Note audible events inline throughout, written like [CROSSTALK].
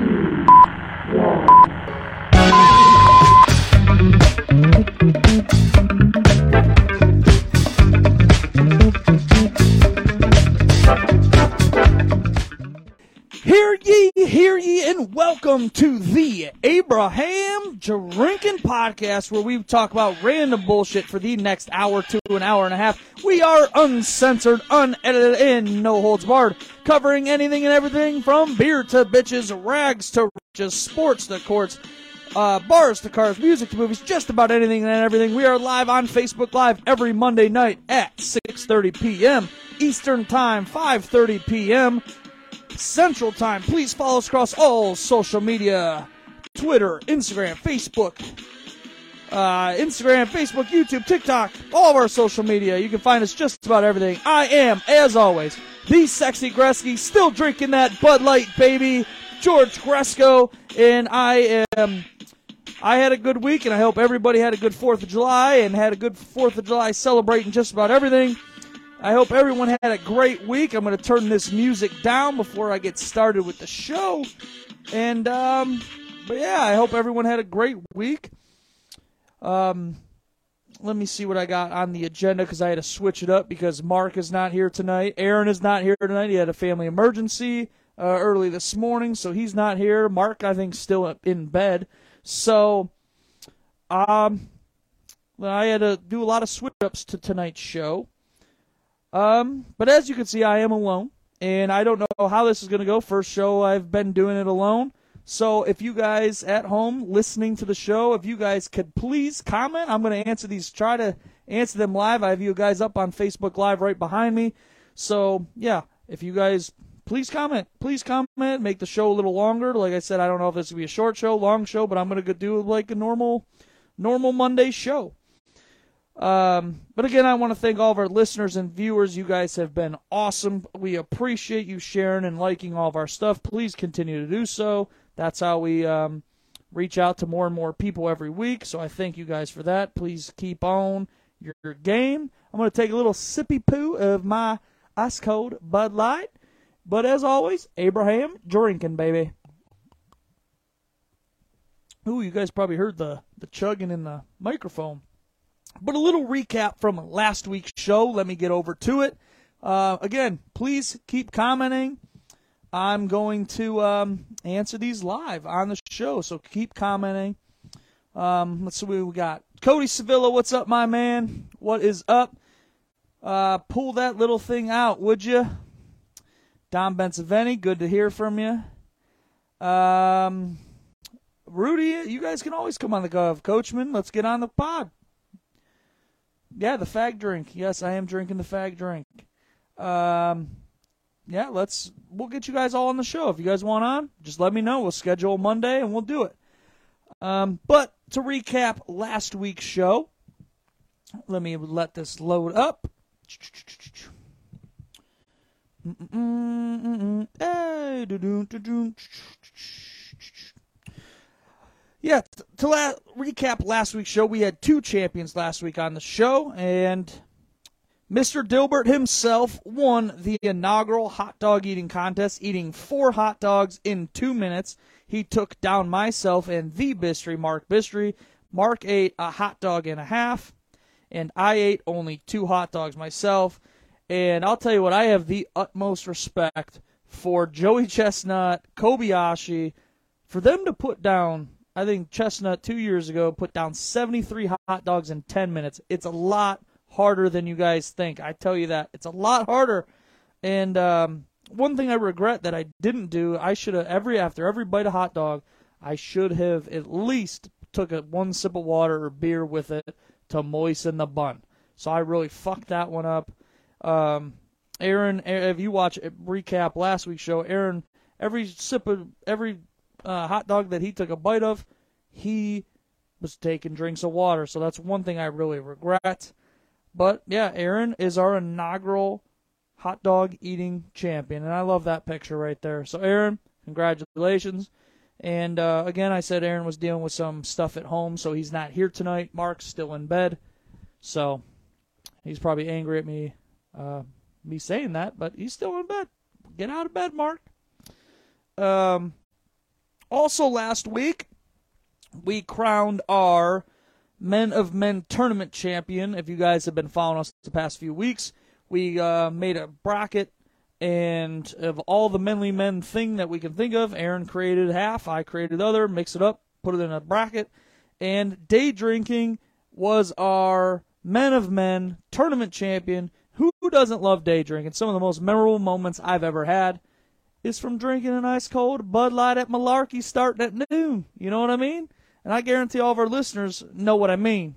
Hear ye, hear ye, and welcome to the Abraham Drinking Podcast, where we talk about random bullshit for the next hour to an hour and a half. We are uncensored, unedited, and no holds barred, covering anything and everything from beer to bitches, rags to riches, sports to courts, uh, bars to cars, music to movies, just about anything and everything. We are live on Facebook Live every Monday night at 6:30 p.m. Eastern Time, 5:30 p.m. Central Time. Please follow us across all social media Twitter, Instagram, Facebook, uh, Instagram, Facebook, YouTube, TikTok, all of our social media. You can find us just about everything. I am, as always, the sexy Gresky, still drinking that Bud Light, baby, George Gresco, and I am. I had a good week, and I hope everybody had a good Fourth of July and had a good Fourth of July celebrating just about everything. I hope everyone had a great week. I'm going to turn this music down before I get started with the show. And, um, but yeah, I hope everyone had a great week. Um, let me see what I got on the agenda because I had to switch it up because Mark is not here tonight. Aaron is not here tonight. He had a family emergency uh, early this morning, so he's not here. Mark, I think, still in bed. So, um, I had to do a lot of switch ups to tonight's show. Um, but as you can see, I am alone, and I don't know how this is going to go. First show I've been doing it alone. So if you guys at home listening to the show, if you guys could please comment, I'm going to answer these. Try to answer them live. I have you guys up on Facebook Live right behind me. So yeah, if you guys please comment, please comment, make the show a little longer. Like I said, I don't know if this will be a short show, long show, but I'm going to do like a normal, normal Monday show. Um, but again, I want to thank all of our listeners and viewers. You guys have been awesome. We appreciate you sharing and liking all of our stuff. Please continue to do so. That's how we um, reach out to more and more people every week. So I thank you guys for that. Please keep on your, your game. I'm going to take a little sippy poo of my ice cold Bud Light. But as always, Abraham drinking, baby. Ooh, you guys probably heard the, the chugging in the microphone. But a little recap from last week's show. Let me get over to it. Uh, again, please keep commenting. I'm going to um, answer these live on the show, so keep commenting. Um, let's see what we got. Cody Sevilla, what's up, my man? What is up? Uh, pull that little thing out, would you? Don Bensaveni, good to hear from you. Um, Rudy, you guys can always come on the Gov. Coachman, let's get on the pod. Yeah, the fag drink. Yes, I am drinking the fag drink. Um, yeah, let's. We'll get you guys all on the show if you guys want on. Just let me know. We'll schedule Monday and we'll do it. Um, but to recap last week's show, let me let this load up. Yeah, to la- recap last week's show, we had two champions last week on the show, and Mr. Dilbert himself won the inaugural hot dog eating contest, eating four hot dogs in two minutes. He took down myself and the Bistry, Mark Bistry. Mark ate a hot dog and a half, and I ate only two hot dogs myself. And I'll tell you what, I have the utmost respect for Joey Chestnut, Kobayashi, for them to put down I think Chestnut two years ago put down 73 hot dogs in 10 minutes. It's a lot harder than you guys think. I tell you that. It's a lot harder. And um, one thing I regret that I didn't do, I should have every after every bite of hot dog, I should have at least took a one sip of water or beer with it to moisten the bun. So I really fucked that one up. Um, Aaron, if you watch recap last week's show, Aaron, every sip of every uh, hot dog that he took a bite of, he was taking drinks of water. So that's one thing I really regret. But yeah, Aaron is our inaugural hot dog eating champion, and I love that picture right there. So Aaron, congratulations. And uh, again, I said Aaron was dealing with some stuff at home, so he's not here tonight. Mark's still in bed, so he's probably angry at me, uh, me saying that, but he's still in bed. Get out of bed, Mark. Um, Also, last week, we crowned our Men of Men tournament champion. If you guys have been following us the past few weeks, we uh, made a bracket, and of all the Menly Men thing that we can think of, Aaron created half, I created the other, mix it up, put it in a bracket, and day drinking was our Men of Men tournament champion. Who doesn't love day drinking? Some of the most memorable moments I've ever had is from drinking an ice cold Bud Light at Malarkey starting at noon. You know what I mean? And I guarantee all of our listeners know what I mean.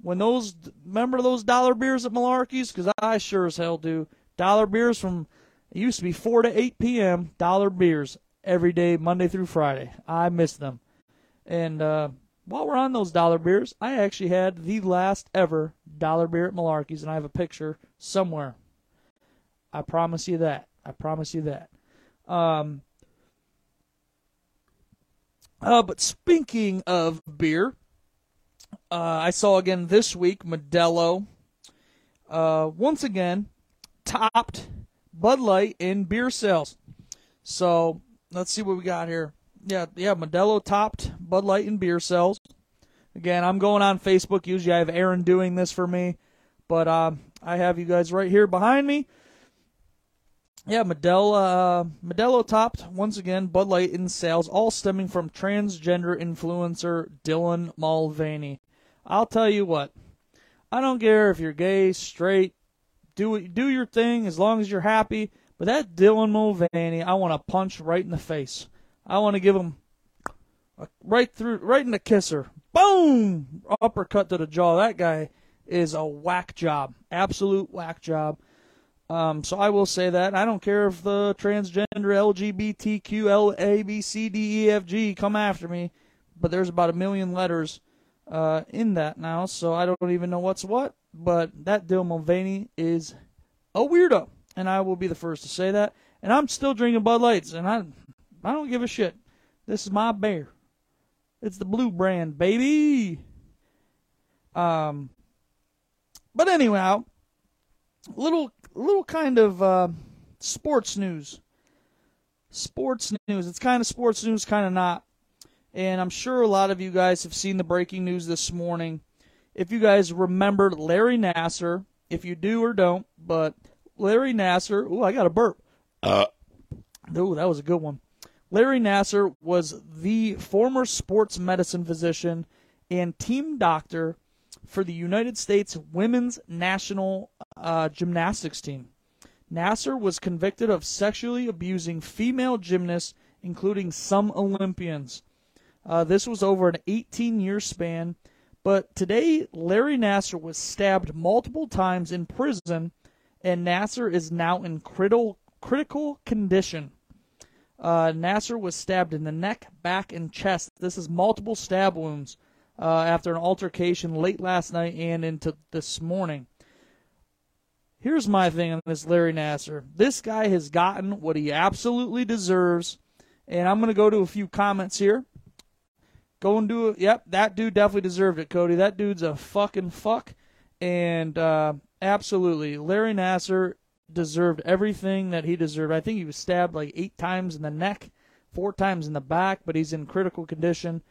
When those, remember those dollar beers at Malarkey's? Because I sure as hell do. Dollar beers from, it used to be 4 to 8 p.m., dollar beers every day, Monday through Friday. I miss them. And uh, while we're on those dollar beers, I actually had the last ever dollar beer at Malarkey's, and I have a picture somewhere. I promise you that. I promise you that. Um, uh, but speaking of beer, uh, I saw again this week Modelo uh, once again topped Bud Light in beer sales. So let's see what we got here. Yeah, yeah, Modelo topped Bud Light in beer sales. Again, I'm going on Facebook. Usually I have Aaron doing this for me, but uh, I have you guys right here behind me yeah, Modelo, uh, Modelo topped once again Bud Light in sales, all stemming from transgender influencer Dylan Mulvaney. I'll tell you what, I don't care if you're gay, straight, do do your thing as long as you're happy. But that Dylan Mulvaney, I want to punch right in the face. I want to give him right through, right in the kisser. Boom! Uppercut to the jaw. That guy is a whack job, absolute whack job. Um, so I will say that I don't care if the transgender LGBTQ L A B C D E F G come after me, but there's about a million letters uh, in that now, so I don't even know what's what. But that Dylan Mulvaney is a weirdo, and I will be the first to say that. And I'm still drinking Bud Lights, and I I don't give a shit. This is my bear. It's the blue brand, baby. Um, but anyhow, little little kind of uh, sports news. Sports news. It's kind of sports news, kind of not. And I'm sure a lot of you guys have seen the breaking news this morning. If you guys remember Larry Nassar, if you do or don't, but Larry Nassar, oh, I got a burp. Uh. Oh, that was a good one. Larry Nassar was the former sports medicine physician and team doctor for the United States women's national uh, gymnastics team. Nassar was convicted of sexually abusing female gymnasts, including some Olympians. Uh, this was over an 18 year span, but today Larry Nassar was stabbed multiple times in prison, and Nassar is now in critical, critical condition. Uh, Nassar was stabbed in the neck, back, and chest. This is multiple stab wounds uh, after an altercation late last night and into this morning. Here's my thing on this Larry Nassar. This guy has gotten what he absolutely deserves, and I'm going to go to a few comments here. Go and do it. Yep, that dude definitely deserved it, Cody. That dude's a fucking fuck, and uh, absolutely, Larry Nassar deserved everything that he deserved. I think he was stabbed like eight times in the neck, four times in the back, but he's in critical condition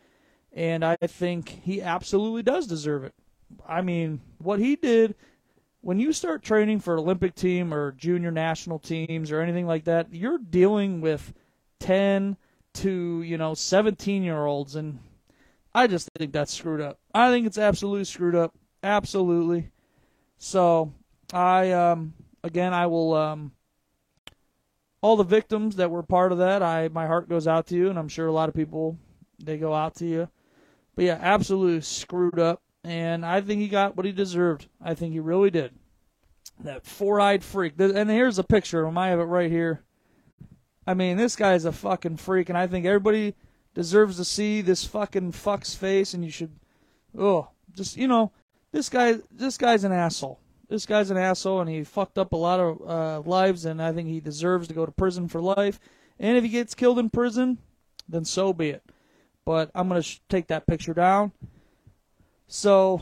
and I think he absolutely does deserve it. I mean, what he did when you start training for Olympic team or junior national teams or anything like that, you're dealing with 10 to, you know, 17 year olds and I just think that's screwed up. I think it's absolutely screwed up. Absolutely. So, I um again, I will um all the victims that were part of that, I my heart goes out to you and I'm sure a lot of people they go out to you. But yeah, absolutely screwed up. And I think he got what he deserved. I think he really did. That four eyed freak. And here's a picture of him. I have it right here. I mean, this guy's a fucking freak, and I think everybody deserves to see this fucking fuck's face, and you should, oh, just, you know, this guy, this guy's an asshole. This guy's an asshole, and he fucked up a lot of uh, lives, and I think he deserves to go to prison for life. And if he gets killed in prison, then so be it but I'm to sh- take that picture down. So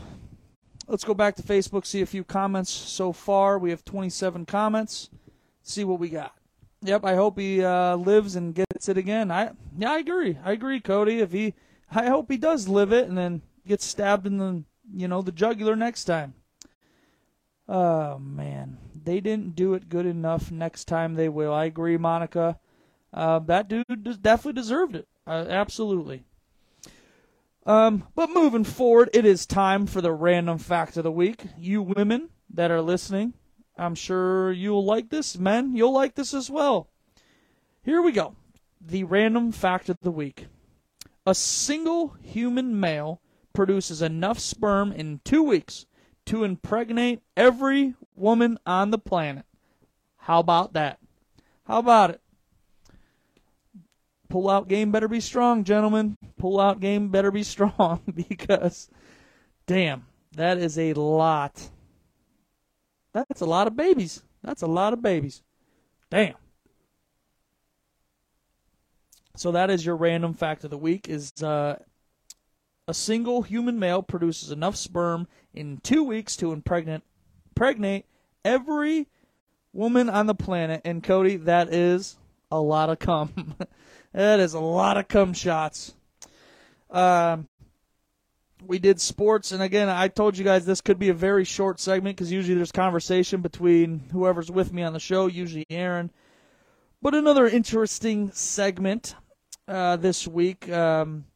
let's go back to Facebook, see a few comments so far. We have 27 comments. see what we got. Yep, I hope he uh, lives and gets it again. I yeah, I agree. I agree, Cody. If he, I hope he does live it and then gets stabbed in the you know the jugular next time. Oh man, they didn't do it good enough. Next time they will. I agree, Monica. Uh, that dude definitely deserved it. Uh, absolutely. Um, but moving forward, it is time for the random fact of the week. You women that are listening, I'm sure you'll like this. Men, you'll like this as well. Here we go. The random fact of the week. A single human male produces enough sperm in two weeks to impregnate every woman on the planet. How about that? How about it? Pull out game better be strong, gentlemen. Pull out game better be strong [LAUGHS] because, damn, that is a lot. That's a lot of babies. That's a lot of babies. Damn. So that is your random fact of the week is uh, a single human male produces enough sperm in two weeks to impregnate, impregnate every woman on the planet. And Cody, that is a lot of cum. [LAUGHS] that is a lot of cum shots. Um, we did sports, and again, I told you guys this could be a very short segment because usually there's conversation between whoever's with me on the show, usually Aaron. But another interesting segment uh, this week. Um,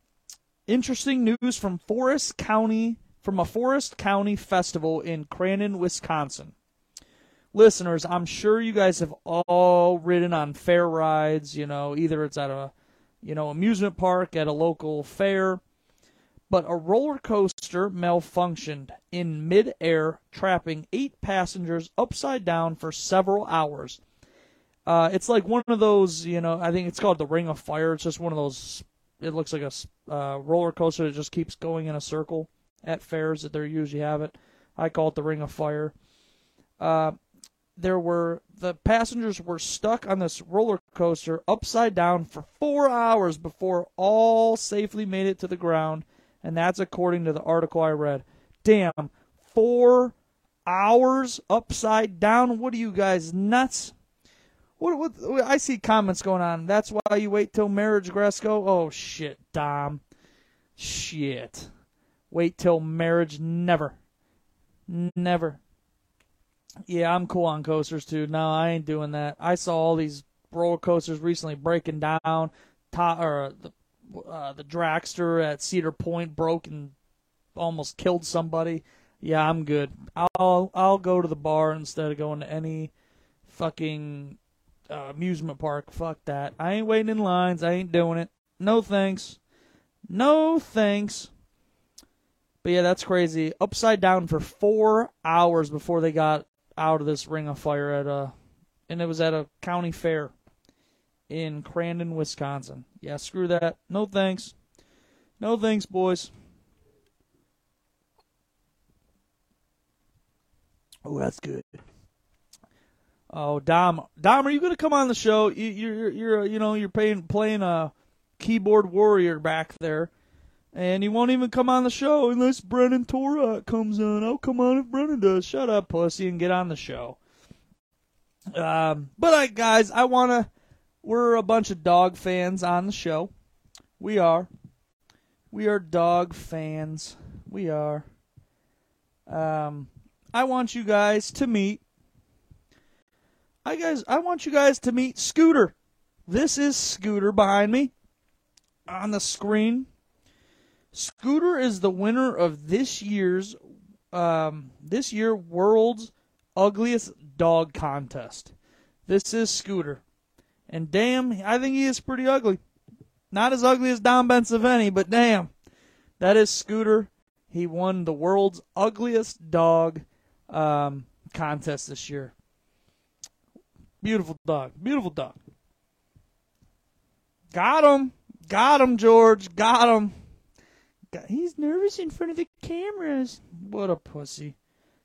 interesting news from Forest County, from a Forest County festival in Crandon, Wisconsin. Listeners, I'm sure you guys have all ridden on fair rides. You know, either it's at a, you know, amusement park at a local fair but a roller coaster malfunctioned in midair, trapping eight passengers upside down for several hours. Uh, it's like one of those, you know, I think it's called the Ring of Fire. It's just one of those. It looks like a uh, roller coaster that just keeps going in a circle at fairs that they usually have it. I call it the Ring of Fire. Uh, there were the passengers were stuck on this roller coaster upside down for four hours before all safely made it to the ground and that's according to the article I read. Damn, four hours upside down. What are you guys nuts? What, what, I see comments going on. That's why you wait till marriage, Gresco. Oh shit, Dom. Shit. Wait till marriage. Never. Never. Yeah, I'm cool on coasters too. No, I ain't doing that. I saw all these roller coasters recently breaking down. Or the uh, the dragster at Cedar Point broke and almost killed somebody. Yeah, I'm good. I'll I'll go to the bar instead of going to any fucking uh, amusement park. Fuck that. I ain't waiting in lines. I ain't doing it. No thanks. No thanks. But yeah, that's crazy. Upside down for four hours before they got out of this ring of fire at a, and it was at a county fair in Crandon, Wisconsin. Yeah, screw that. No thanks. No thanks, boys. Oh, that's good. Oh, Dom, Dom, are you going to come on the show? You, you're, you're, you know, you're playing playing a keyboard warrior back there, and he won't even come on the show unless Brennan Torah comes on. I'll come on if Brennan does. Shut up, pussy, and get on the show. Um, but I, guys, I want to we're a bunch of dog fans on the show. We are. We are dog fans. We are. Um, I want you guys to meet. I guys, I want you guys to meet Scooter. This is Scooter behind me on the screen. Scooter is the winner of this year's um, this year world's ugliest dog contest. This is Scooter. And damn, I think he is pretty ugly. Not as ugly as Don Bensaveni, but damn, that is Scooter. He won the world's ugliest dog um, contest this year. Beautiful dog. Beautiful dog. Got him. Got him, George. Got him. He's nervous in front of the cameras. What a pussy.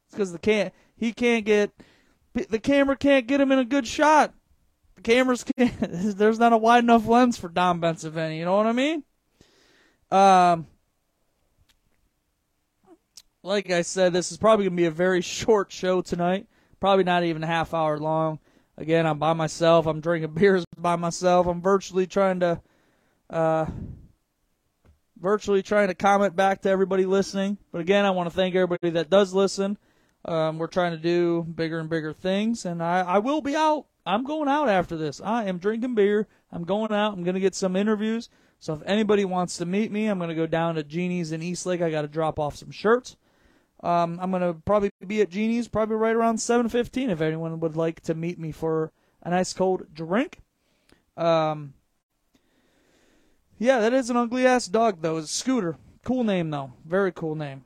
It's because the can't he can't get the camera can't get him in a good shot The cameras can't, [LAUGHS] there's not a wide enough lens for Don Bensaveni. You know what I mean? Um, like I said, this is probably gonna be a very short show tonight. Probably not even a half hour long. Again, I'm by myself. I'm drinking [LAUGHS] beers by myself. I'm virtually trying to, uh, virtually trying to comment back to everybody listening. But again, I want to thank everybody that does listen. Um, we're trying to do bigger and bigger things, and I, I will be out. I'm going out after this. I am drinking beer. I'm going out. I'm going to get some interviews. So if anybody wants to meet me, I'm going to go down to Genie's in Eastlake. I got to drop off some shirts. Um, I'm going to probably be at Genie's probably right around 7:15 if anyone would like to meet me for a nice cold drink. Um, yeah, that is an ugly ass dog though. It's Scooter. Cool name though. Very cool name.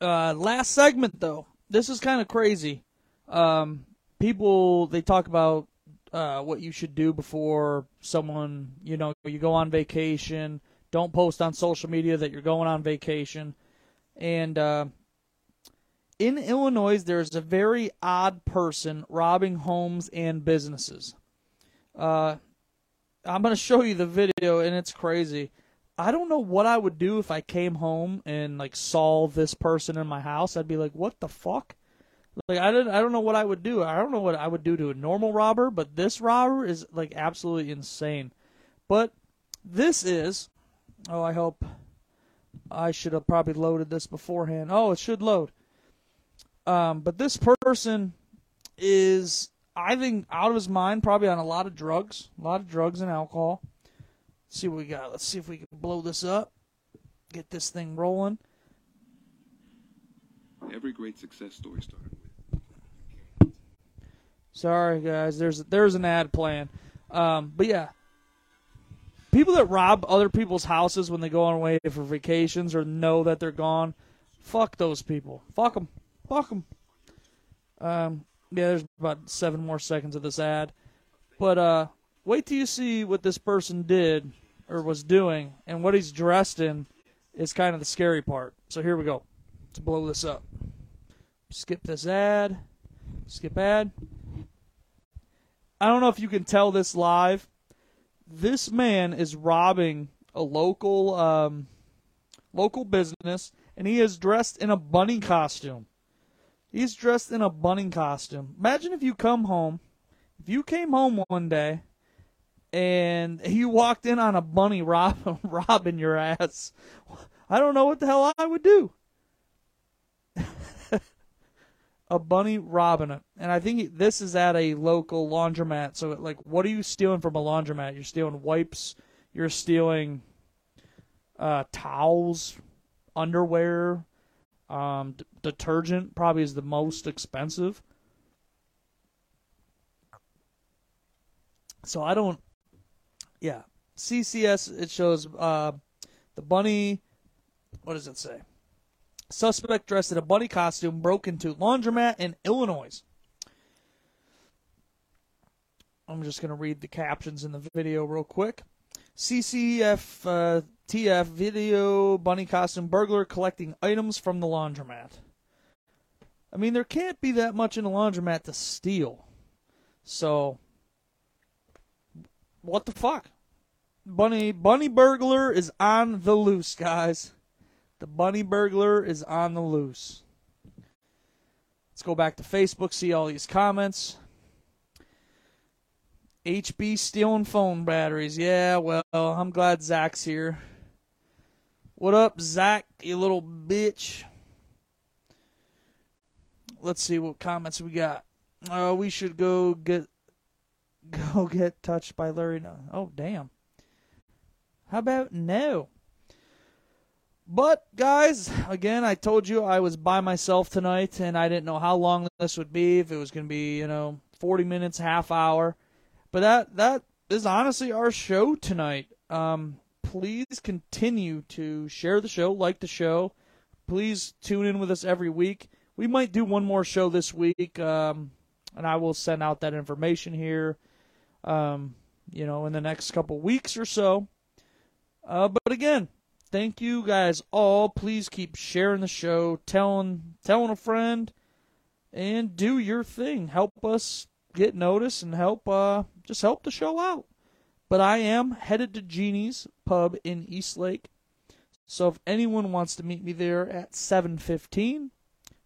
Uh, last segment though. This is kind of crazy. Um, people they talk about uh, what you should do before someone you know you go on vacation. Don't post on social media that you're going on vacation. And uh, in Illinois, there's a very odd person robbing homes and businesses. Uh, I'm to show you the video, and it's crazy. I don't know what I would do if I came home and like saw this person in my house. I'd be like, "What the fuck?" Like I don't, I don't know what I would do. I don't know what I would do to a normal robber, but this robber is like absolutely insane. But this is, oh, I hope I should have probably loaded this beforehand. Oh, it should load. Um, but this person is, I think, out of his mind, probably on a lot of drugs, a lot of drugs and alcohol. Let's see what we got. Let's see if we can blow this up, get this thing rolling. Every great success story started with. Sorry, guys. There's there's an ad plan. Um, but yeah, people that rob other people's houses when they go on away for vacations or know that they're gone, fuck those people. Fuck them. Fuck them. Um, yeah, there's about seven more seconds of this ad, but uh, wait till you see what this person did or was doing, and what he's dressed in is kind of the scary part. So here we go. Let's blow this up. Skip this ad. Skip ad. I don't know if you can tell this live, this man is robbing a local um, local business, and he is dressed in a bunny costume. He's dressed in a bunny costume. Imagine if you come home, if you came home one day, and you walked in on a bunny [LAUGHS] rob- robbing your ass. I don't know what the hell I would do [LAUGHS] a bunny robbing it. And I think this is at a local laundromat. So, like, what are you stealing from a laundromat? You're stealing wipes. You're stealing uh, towels, underwear, um, d- detergent. Probably is the most expensive. So I don't. Yeah, CCS. It shows uh, the bunny. What does it say? Suspect dressed in a bunny costume broke into laundromat in Illinois. I'm just going to read the captions in the video real quick. CCF uh, TF video bunny costume burglar collecting items from the laundromat. I mean, there can't be that much in a laundromat to steal. So, what the fuck? Bunny Bunny burglar is on the loose, guys. The bunny burglar is on the loose. Let's go back to Facebook, see all these comments. HB stealing phone batteries. Yeah, well, I'm glad Zach's here. What up, Zach, you little bitch? Let's see what comments we got. Uh, we should go get [LAUGHS] go get touched by Larry. Oh, damn. How about no? But guys, again, I told you I was by myself tonight, and I didn't know how long this would be. If it was going to be, you know, 40 minutes, half hour. But that that is honestly our show tonight. Um, please continue to share the show, like the show. Please tune in with us every week. We might do one more show this week, um, and I will send out that information here. Um, you know, in the next couple weeks or so. Uh, but again, thank you guys all. Please keep sharing the show, telling telling a friend, and do your thing. Help us get notice and help uh just help the show out. But I am headed to Genie's Pub in Eastlake. So if anyone wants to meet me there at 7:15,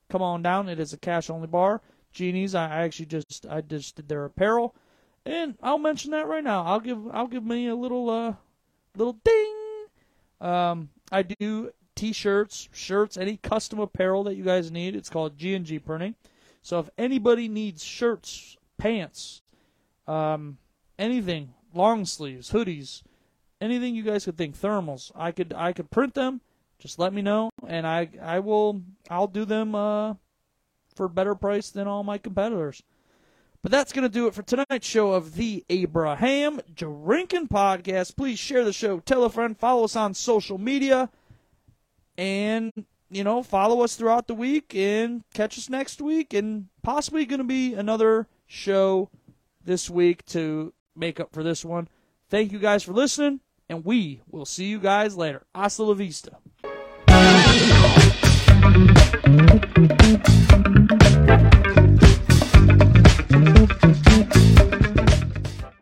come on down. It is a cash only bar. Genies. I actually just I just did their apparel, and I'll mention that right now. I'll give I'll give me a little uh little ding. Um, I do t-shirts, shirts, any custom apparel that you guys need. It's called G and G Printing. So if anybody needs shirts, pants, um, anything, long sleeves, hoodies, anything you guys could think, thermals, I could I could print them. Just let me know, and I I will I'll do them uh, for better price than all my competitors. But that's going to do it for tonight's show of the Abraham Drinking Podcast. Please share the show, tell a friend, follow us on social media, and, you know, follow us throughout the week and catch us next week. And possibly going to be another show this week to make up for this one. Thank you guys for listening, and we will see you guys later. Hasta la vista.